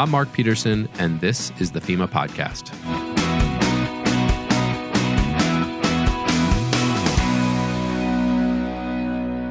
I'm Mark Peterson, and this is the FEMA Podcast.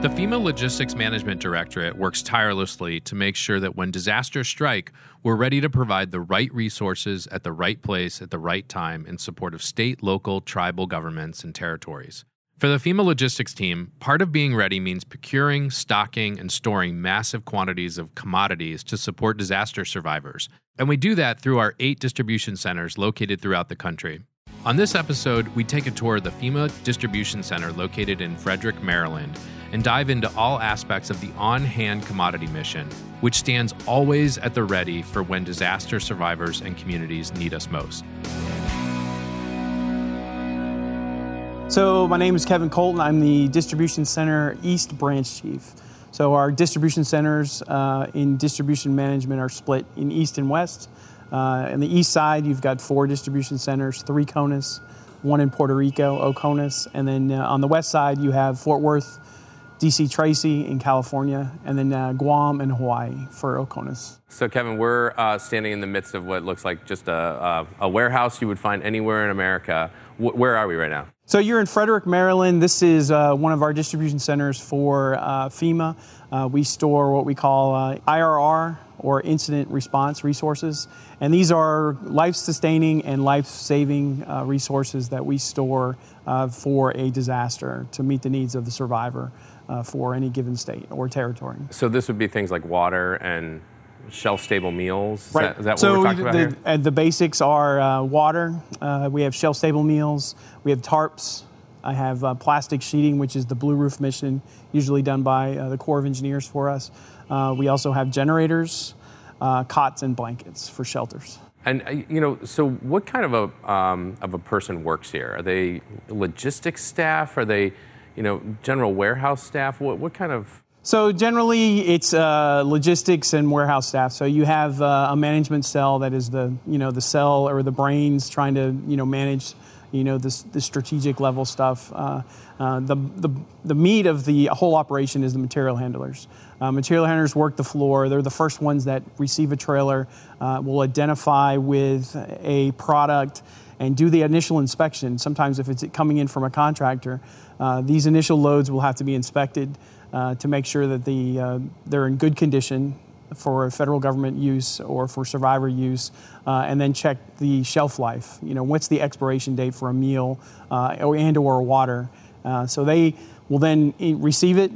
The FEMA Logistics Management Directorate works tirelessly to make sure that when disasters strike, we're ready to provide the right resources at the right place at the right time in support of state, local, tribal governments, and territories. For the FEMA logistics team, part of being ready means procuring, stocking, and storing massive quantities of commodities to support disaster survivors. And we do that through our eight distribution centers located throughout the country. On this episode, we take a tour of the FEMA Distribution Center located in Frederick, Maryland and dive into all aspects of the on hand commodity mission, which stands always at the ready for when disaster survivors and communities need us most. So, my name is Kevin Colton. I'm the Distribution Center East Branch Chief. So, our distribution centers uh, in distribution management are split in East and West. Uh, on the east side, you've got four distribution centers three CONUS, one in Puerto Rico, Oconus, and then uh, on the west side, you have Fort Worth, DC Tracy in California, and then uh, Guam and Hawaii for Oconus. So, Kevin, we're uh, standing in the midst of what looks like just a, a, a warehouse you would find anywhere in America. Where are we right now? So, you're in Frederick, Maryland. This is uh, one of our distribution centers for uh, FEMA. Uh, we store what we call uh, IRR or incident response resources. And these are life sustaining and life saving resources that we store for a disaster to meet the needs of the survivor uh, for any given state or territory. So this would be things like water and shelf stable meals. Is right. That, is that so what we're talking about the, here? Uh, the basics are uh, water. Uh, we have shelf stable meals. We have tarps. I have uh, plastic sheeting, which is the blue roof mission, usually done by uh, the Corps of Engineers for us. we also have generators, cots, and blankets for shelters. And you know, so what kind of a um, of a person works here? Are they logistics staff? Are they you know, general warehouse staff? What, what kind of so generally, it's uh, logistics and warehouse staff. So you have uh, a management cell that is the you know the cell or the brains trying to you know manage you know this the strategic level stuff. Uh, uh the, the the meat of the whole operation is the material handlers. Uh, material handlers work the floor. They're the first ones that receive a trailer, uh, will identify with a product and do the initial inspection. Sometimes, if it's coming in from a contractor, uh, these initial loads will have to be inspected uh, to make sure that the, uh, they're in good condition for federal government use or for survivor use, uh, and then check the shelf life. You know, what's the expiration date for a meal uh, and or water? so they will then receive it,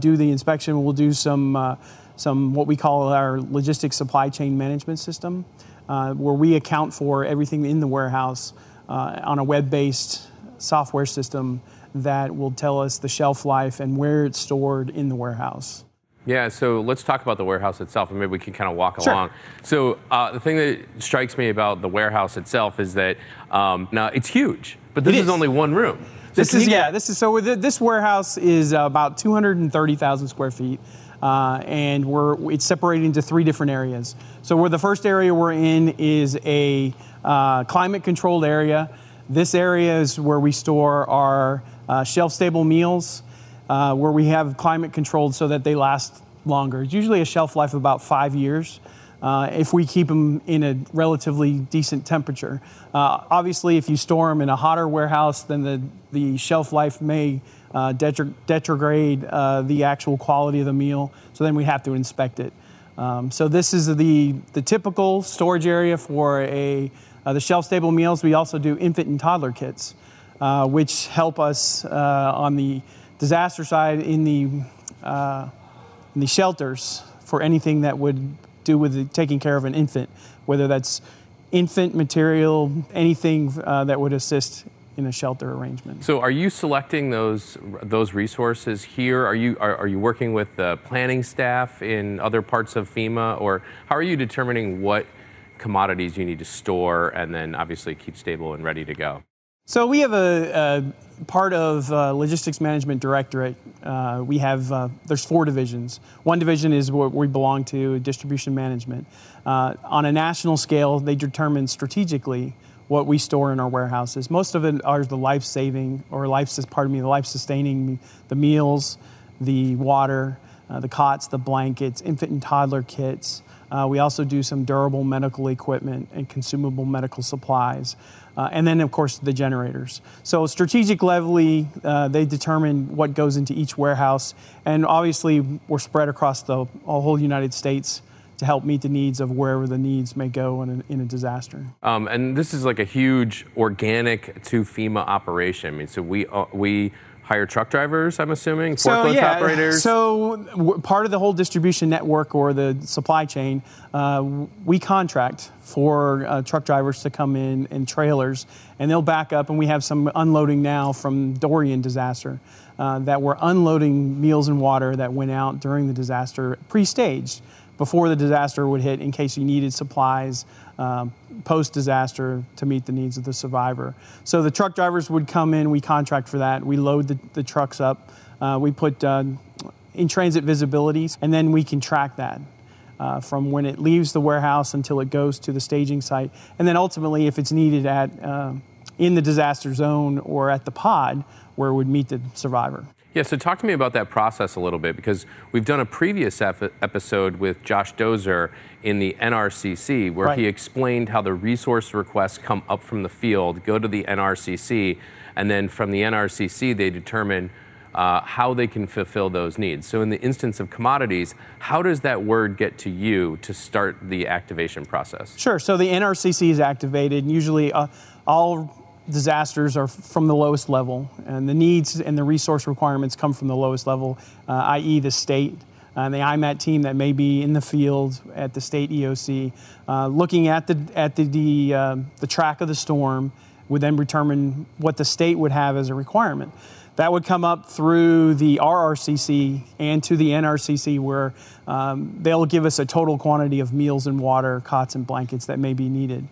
do the inspection. We'll do some some what we call our logistics supply chain management system where we account for everything in the warehouse on a web based software system that will tell us the shelf life and where it's stored in the warehouse. Yeah, so let's talk about the warehouse itself, and maybe we can kind of walk sure. along. So uh, the thing that strikes me about the warehouse itself is that um, now it's huge, but this is. is. only one room. So this is yeah. This is so. This warehouse is about 230,000 square feet uh, and we're it's separated into three different areas. So where the first area we're in is a uh, climate controlled area. This area is where we store our uh, shelf stable meals, uh, where we have climate controlled so that they last longer. It's usually a shelf life of about five years. Uh, if we keep them in a relatively decent temperature. Uh, obviously, if you store them in a hotter warehouse, then the, the shelf life may uh, degrade uh, the actual quality of the meal. So then we have to inspect it. Um, so this is the, the typical storage area for a, uh, the shelf-stable meals. We also do infant and toddler kits, uh, which help us uh, on the disaster side in the, uh, in the shelters for anything that would do with the, taking care of an infant, whether that's infant material, anything that would assist in a shelter arrangement. So, are you selecting those those resources here? Are you are, are you working with the planning staff in other parts of FEMA, or how are you determining what commodities you need to store and then obviously keep stable and ready to go? So we have a, a part of uh, logistics management directorate. Uh, we have uh, there's four divisions. One division is what we belong to, distribution management. Uh, on a national scale, they determine strategically what we store in our warehouses. Most of it are the life saving or life, pardon me, the life sustaining, the meals, the water, uh, the cots, the blankets, infant and toddler kits. Uh, we also do some durable medical equipment and consumable medical supplies. Uh, and then, of course, the generators. So, strategic levelly, uh, they determine what goes into each warehouse. And obviously, we're spread across the whole United States to help meet the needs of wherever the needs may go in a, in a disaster. Um, and this is like a huge organic to FEMA operation. I mean, so we uh, we hire truck drivers, I'm assuming, so, forklift yeah, operators? So, w- part of the whole distribution network or the supply chain, uh, we contract for uh, truck drivers to come in in trailers, and they'll back up, and we have some unloading now from Dorian disaster. Uh, that we're unloading meals and water that went out during the disaster pre-staged before the disaster would hit in case you needed supplies um, post disaster to meet the needs of the survivor. So the truck drivers would come in, we contract for that, we load the, the trucks up, uh, we put uh, in transit visibilities, and then we can track that. Uh, from when it leaves the warehouse until it goes to the staging site, and then ultimately, if it's needed at uh, in the disaster zone or at the pod where it would meet the survivor. Yeah, so talk to me about that process a little bit because we've done a previous ep- episode with Josh Dozer in the NRCC where Right. he explained how the resource requests come up from the field, go to the NRCC, and then from the NRCC they determine uh, how they can fulfill those needs. So, in the instance of commodities, how does that word get to you to start the activation process? Sure. So the NRCC is activated. and Usually, uh, all disasters are from the lowest level, and the needs and the resource requirements come from the lowest level, uh, i.e., the state. And the IMAT team that may be in the field at the state EOC, uh, looking at the at the the, uh, the track of the storm, would then determine what the state would have as a requirement. That would come up through the RRCC and to the NRCC, where um, they'll give us a total quantity of meals and water, cots and blankets that may be needed.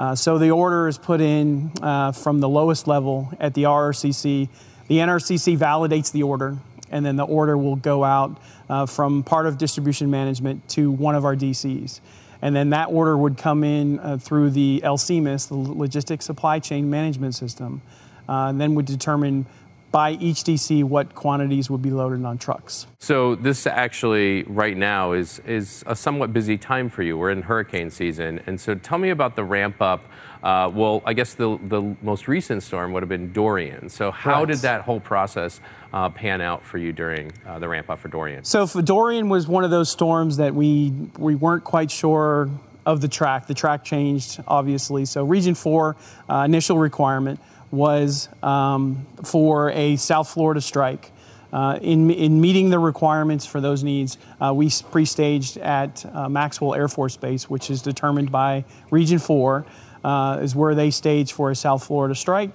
Uh, so the order is put in uh, from the lowest level at the RRCC. The NRCC validates the order, and then the order will go out uh, from part of distribution management to one of our DCs. And then that order would come in uh, through the LSCMS, the Logistics Supply Chain Management System, uh, and then would determine by each DC what quantities would be loaded on trucks. So this actually right now is is a somewhat busy time for you. We're in hurricane season, and so tell me about the ramp up. Uh, well, I guess the the most recent storm would have been Dorian. So how Correct. did that whole process uh, pan out for you during uh, the ramp up for Dorian? So for Dorian was one of those storms that we we weren't quite sure of the track. The track changed obviously. So Region Four uh, initial requirement was um, for a South Florida strike. Uh, in, in meeting the requirements for those needs, uh, we pre-staged at uh, Maxwell Air Force Base, which is determined by Region 4, uh, is where they stage for a South Florida strike.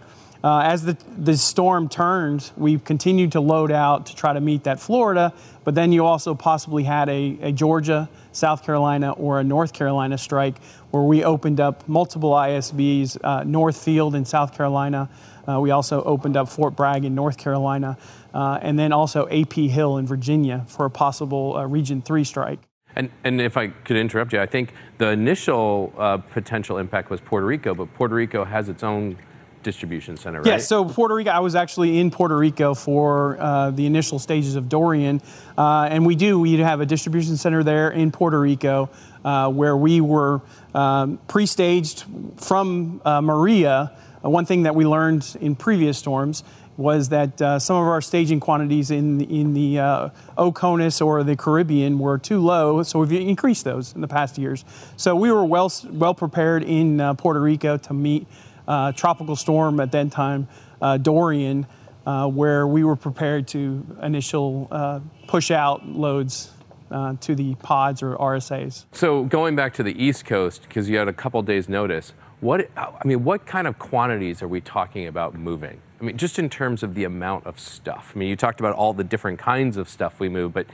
Uh, as the, the storm turned, we continued to load out to try to meet that Florida, but then you also possibly had a, a Georgia, South Carolina, or a North Carolina strike where we opened up multiple ISBs, uh, Northfield in South Carolina. Uh, we also opened up Fort Bragg in North Carolina, uh, and then also AP Hill in Virginia for a possible uh, Region 3 strike. And, and if I could interrupt you, I think the initial uh, potential impact was Puerto Rico, but Puerto Rico has its own distribution center, right? Yeah, so Puerto Rico, I was actually in Puerto Rico for uh, the initial stages of Dorian, uh, and we do, we have a distribution center there in Puerto Rico uh, where we were um, pre staged from uh, Maria. Uh, one thing that we learned in previous storms was that uh, some of our staging quantities in, in the uh, Oconus or the Caribbean were too low, so we've increased those in the past years. So we were well, well prepared in uh, Puerto Rico to meet uh, tropical storm at that time, uh, Dorian, uh, where we were prepared to initial uh, push out loads uh, to the pods or RSAs. So going back to the East Coast, because you had a couple days notice, what I mean, what kind of quantities are we talking about moving? I mean, just in terms of the amount of stuff. I mean, you talked about all the different kinds of stuff we move, but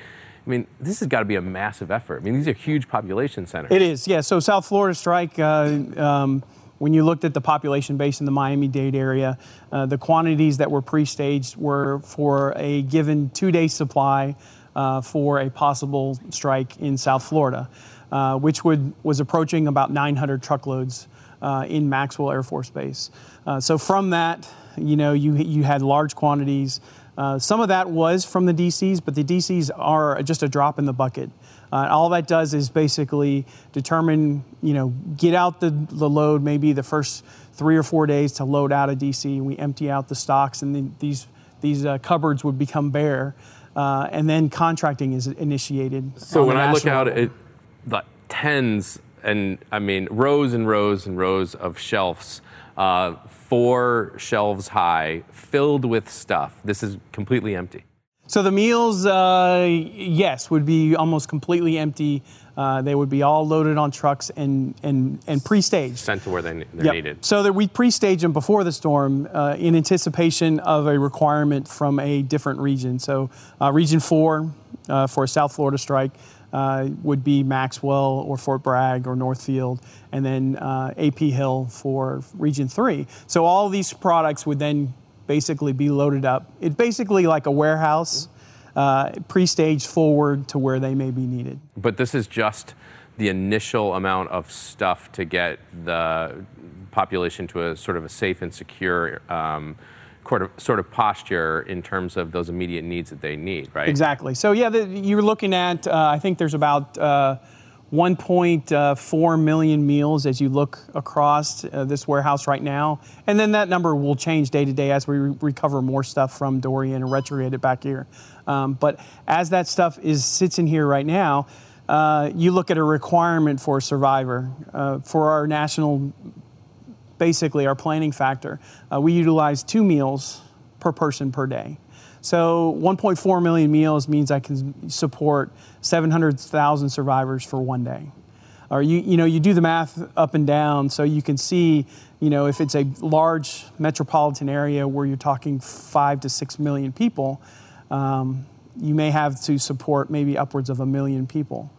I mean, this has got to be a massive effort. I mean, these are huge population centers. It is, yeah. So South Florida strike. Uh, um, when you looked at the population base in the Miami-Dade area, uh, the quantities that were pre-staged were for a given two-day supply uh, for a possible strike in South Florida, uh, which would was approaching about 900 truckloads uh, in Maxwell Air Force Base. Uh, so from that, you know, you you had large quantities. Uh, some of that was from the DCs, but the DCs are just a drop in the bucket. Uh, all that does is basically determine, you know, get out the, the load maybe the first three or four days to load out a DC. We empty out the stocks, and then these these uh, cupboards would become bare, uh, and then contracting is initiated. So when I look out at the tens and I mean rows and rows and rows of shelves, uh, four shelves high, filled with stuff. This is completely empty. So the meals, uh, yes, would be almost completely empty. Uh, they would be all loaded on trucks and and, and pre-staged, sent to where they, they're yep. needed. So that we pre-stage them before the storm uh, in anticipation of a requirement from a different region. So uh, Region Four uh, for a South Florida strike. Uh, would be Maxwell or Fort Bragg or Northfield, and then uh, AP Hill for Region 3. So all these products would then basically be loaded up. It's basically like a warehouse, uh, pre-staged forward to where they may be needed. But this is just the initial amount of stuff to get the population to a sort of a safe and secure um, sort of posture in terms of those immediate needs that they need, right? Exactly. So yeah, the, you're looking at. Uh, I think there's about. Uh, 1.4 million meals as you look across uh, this warehouse right now. And then that number will change day to day as we re- recover more stuff from Dorian and retrograde it back here. Um, but as that stuff is sits in here right now, uh, you look at a requirement for a survivor. Uh, for our national, basically our planning factor, uh, we utilize two meals per person per day. So 1.4 million meals means I can support 700,000 survivors for one day. Or you, you know, you do the math up and down so you can see, you know, if it's a large metropolitan area where you're talking five to six million people, um, you may have to support maybe upwards of a million people,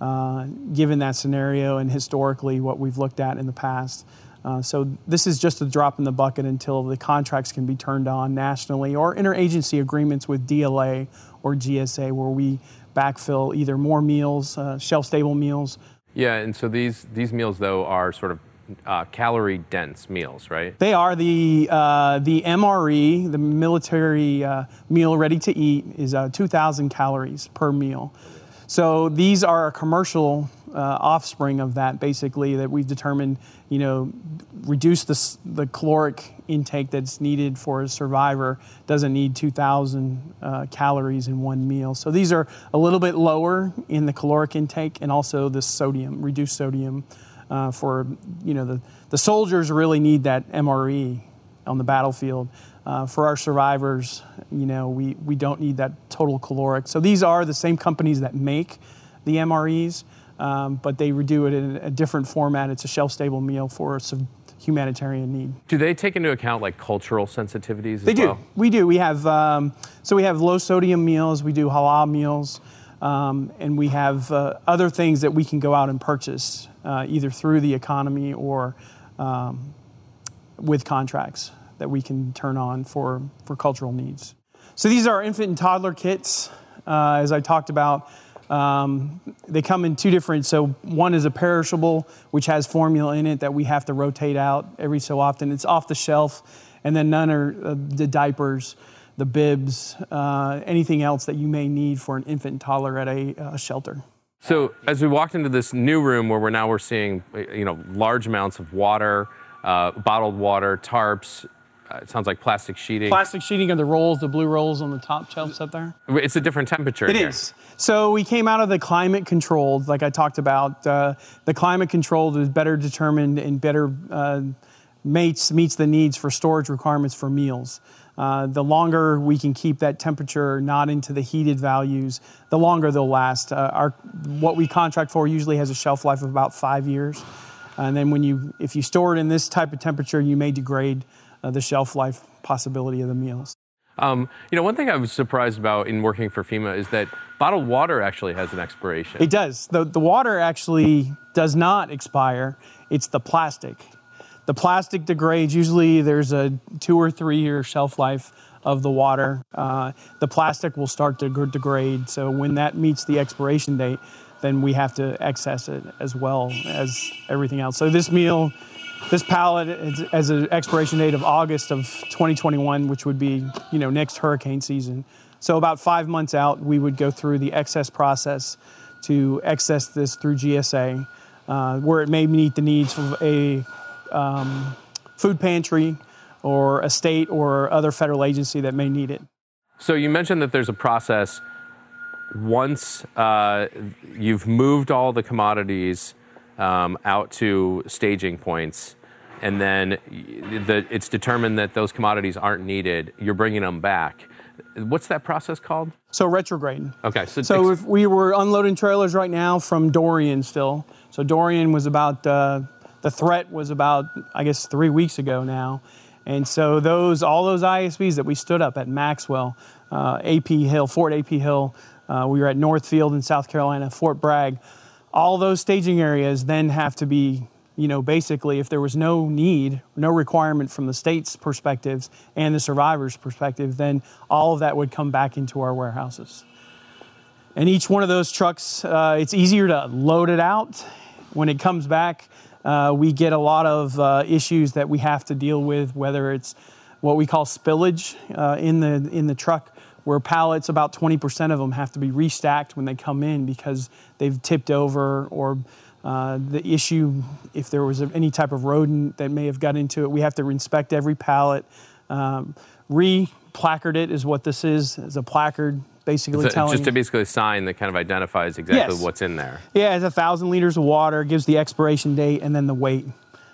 uh, given that scenario and historically what we've looked at in the past. Uh, so this is just a drop in the bucket until the contracts can be turned on nationally or interagency agreements with DLA or GSA where we backfill either more meals, uh, shelf-stable meals. Yeah, and so these these meals though are sort of uh, calorie dense meals, right? They are the uh, the MRE, the military uh, meal ready to eat, is uh, 2,000 calories per meal. So these are a commercial uh, offspring of that, basically, that we've determined, you know, reduce the, the caloric intake that's needed for a survivor doesn't need 2,000 uh, calories in one meal. So these are a little bit lower in the caloric intake and also the sodium, reduced sodium uh, for, you know, the, the soldiers really need that MRE on the battlefield. Uh, for our survivors, you know, we, we don't need that total caloric. So these are the same companies that make the MREs, um, but they do it in a different format. It's a shelf-stable meal for humanitarian need. Do they take into account like cultural sensitivities? they well? do. We do. We have um, so we have low sodium meals. We do halal meals. Um, and we have uh, other things that we can go out and purchase uh, either through the economy or um, with contracts that we can turn on for, for cultural needs. So these are infant and toddler kits, uh, as I talked about. Um, they come in two different. So one is a perishable, which has formula in it that we have to rotate out every so often. It's off the shelf, and then none are uh, the diapers, the bibs, uh, anything else that you may need for an infant and toddler at a, a shelter. So as we walked into this new room where we're now we're seeing you know large amounts of water, uh, bottled water, tarps, uh, it sounds like plastic sheeting. Plastic sheeting are the rolls, the blue rolls on the top shelves up there. It's a different temperature. It here. is. So we came out of the climate controlled, like I talked about. Uh, the climate controlled is better determined and better uh, mates meets the needs for storage requirements for meals. Uh, the longer we can keep that temperature not into the heated values, the longer they'll last. Uh, our what we contract for usually has a shelf life of about five years, and then when you if you store it in this type of temperature, you may degrade uh, the shelf life possibility of the meals. Um, you know, one thing I was surprised about in working for FEMA is that bottled water actually has an expiration. It does. The, the water actually does not expire, it's the plastic. The plastic degrades. Usually there's a two or three year shelf life of the water. Uh, the plastic will start to degrade. So when that meets the expiration date, then we have to excess it as well as everything else. So this meal this pallet has an expiration date of August of 2021, which would be you know next hurricane season. So about five months out, we would go through the excess process to access this through GSA, uh, where it may meet the needs of a um, food pantry or a state or other federal agency that may need it. So you mentioned that there's a process once uh, you've moved all the commodities um, out to staging points, and then the, it's determined that those commodities aren't needed, you're bringing them back. What's that process called? So retrograde. Okay. So, So ex- if we were unloading trailers right now from Dorian still. So Dorian was about uh, the threat was about I guess three weeks ago now, and so those all those ISBs that we stood up at Maxwell, uh, AP Hill, Fort AP Hill, uh, we were at Northfield in South Carolina, Fort Bragg, all those staging areas then have to be you know, basically, if there was no need, no requirement from the state's perspectives and the survivor's perspective, then all of that would come back into our warehouses. And each one of those trucks, uh, it's easier to load it out. When it comes back, uh, we get a lot of uh, issues that we have to deal with, whether it's what we call spillage uh, in the in the truck, where pallets, about 20% of them have to be restacked when they come in because they've tipped over or uh, the issue, if there was any type of rodent that may have got into it, we have to inspect every pallet. Um, Re-placard it is what this is, is a placard basically so telling just to basically a sign that kind of identifies exactly Yes. what's in there. Yeah, it's a thousand liters of water, gives the expiration date and then the weight.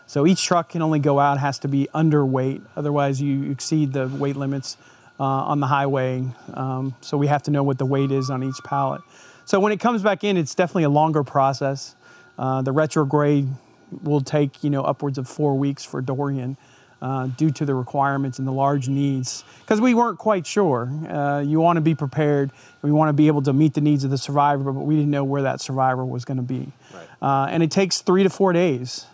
So each truck can only go out, has to be underweight. Otherwise, you exceed the weight limits on the highway. Um, so we have to know what the weight is on each pallet. So when it comes back in, it's definitely a longer process. Uh, the retrograde will take you know upwards of four weeks for Dorian. Uh, due to the requirements and the large needs, because we weren't quite sure. Uh, you want to be prepared. We want to be able to meet the needs of the survivor, but we didn't know where that survivor was going to be. Uh, and it takes three to four days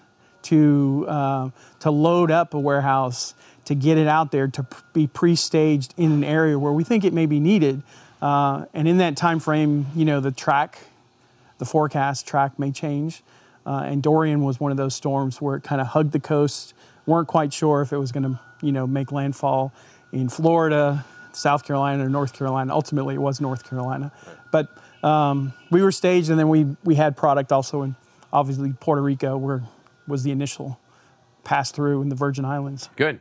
to uh, to load up a warehouse to get it out there to be pre-staged in an area where we think it may be needed. Uh, and in that time frame, you know, the track, the forecast track may change. Uh, and Dorian was one of those storms where it kind of hugged the coast. weren't quite sure if it was going to, you know, make landfall in Florida, South Carolina, or North Carolina. Ultimately, it was North Carolina. But um, we were staged, and then we we had product also in obviously Puerto Rico, where was the initial pass through in the Virgin Islands. Good.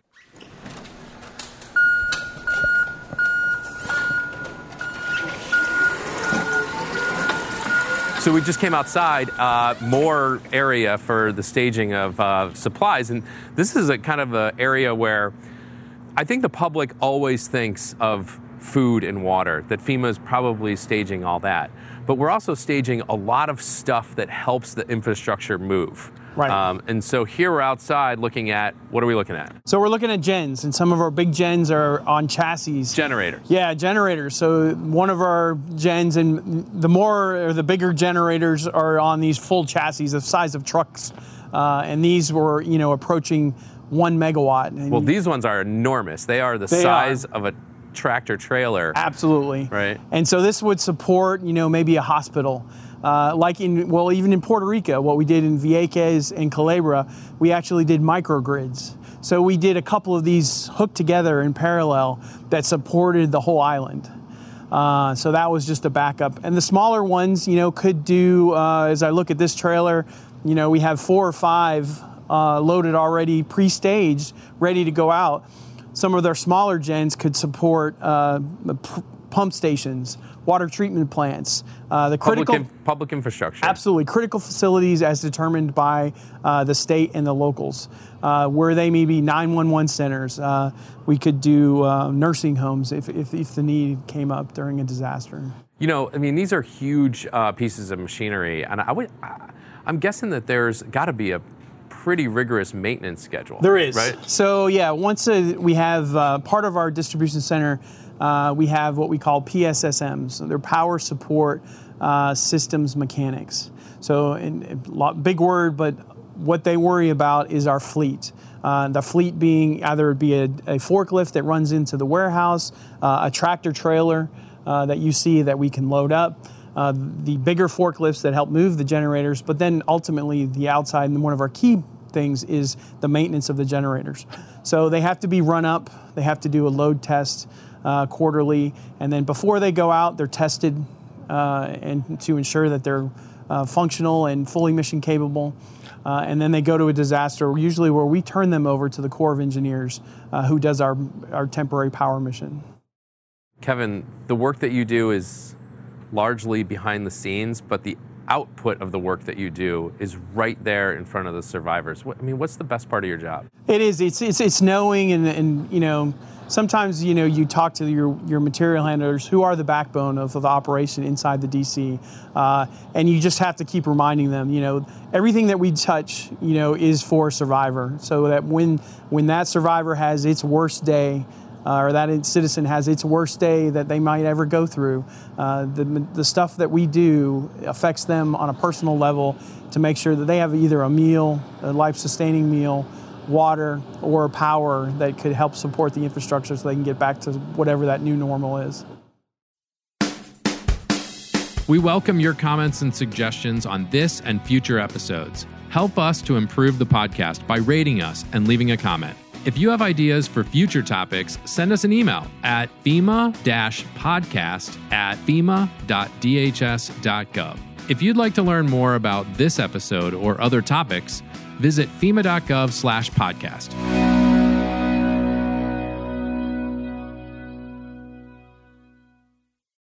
So we just came outside, uh, more area for the staging of uh, supplies, and this is a kind of an area where I think the public always thinks of food and water. That FEMA is probably staging all that, but we're also staging a lot of stuff that helps the infrastructure move. Right. Um, and so here we're outside looking at what are we looking at? So we're looking at gens, and some of our big gens are on chassis. Generators. Yeah, generators. So one of our gens, and the more or the bigger generators are on these full chassis, the size of trucks, uh, and these were you know approaching one megawatt. And Well, these ones are enormous. They are the They size of a tractor trailer. Absolutely. Right. And so this would support, you know, maybe a hospital. Uh, like in, well, even in Puerto Rico, what we did in Vieques and Culebra, we actually did microgrids. So we did a couple of these hooked together in parallel that supported the whole island. Uh, so that was just a backup. And the smaller ones, you know, could do, uh, as I look at this trailer, you know, we have four or five uh, loaded already, pre staged, ready to go out. Some of their smaller gens could support uh, p- pump stations, water treatment plants, uh, the Public, critical. in- public infrastructure. Absolutely. Critical facilities as determined by uh, the state and the locals, uh, where they may be 911 centers. Uh, we could do uh, nursing homes if, if, if the need came up during a disaster. You know, I mean, these are huge uh, pieces of machinery, and I would, I'm guessing that there's got to be a pretty rigorous maintenance schedule. There is. right? So yeah, once uh we have uh, part of our distribution center, uh, we have what we call PSSMs. So they're power support uh, systems mechanics. So in, in big word, but what they worry about is our fleet. Uh, the fleet being either it be a, a forklift that runs into the warehouse, uh, a tractor trailer uh, that you see that we can load up, uh, the bigger forklifts that help move the generators, but then ultimately the outside and one of our key things is the maintenance of the generators. So they have to be run up. They have to do a load test uh, quarterly, and then before they go out, they're tested uh, and to ensure that they're uh, functional and fully mission capable. Uh, and then they go to a disaster, usually where we turn them over to the Corps of Engineers, uh, who does our, our temporary power mission. Kevin, the work that you do is largely behind the scenes, but the output of the work that you do is right there in front of the survivors. What, I mean, what's the best part of your job? It is. It's it's, it's knowing and, and you know sometimes you know you talk to your, your material handlers who are the backbone of, of the operation inside the DC, uh, and you just have to keep reminding them. You know everything that we touch, you know, is for a survivor, so that when when that survivor has its worst day uh, or that citizen has its worst day that they might ever go through. Uh, the, the stuff that we do affects them on a personal level to make sure that they have either a meal, a life sustaining meal, water, or power that could help support the infrastructure so they can get back to whatever that new normal is. We welcome your comments and suggestions on this and future episodes. Help us to improve the podcast by rating us and leaving a comment. If you have ideas for future topics, send us an email at FEMA podcast at FEMA.dhs.gov. If you'd like to learn more about this episode or other topics, visit FEMA.gov slash podcast.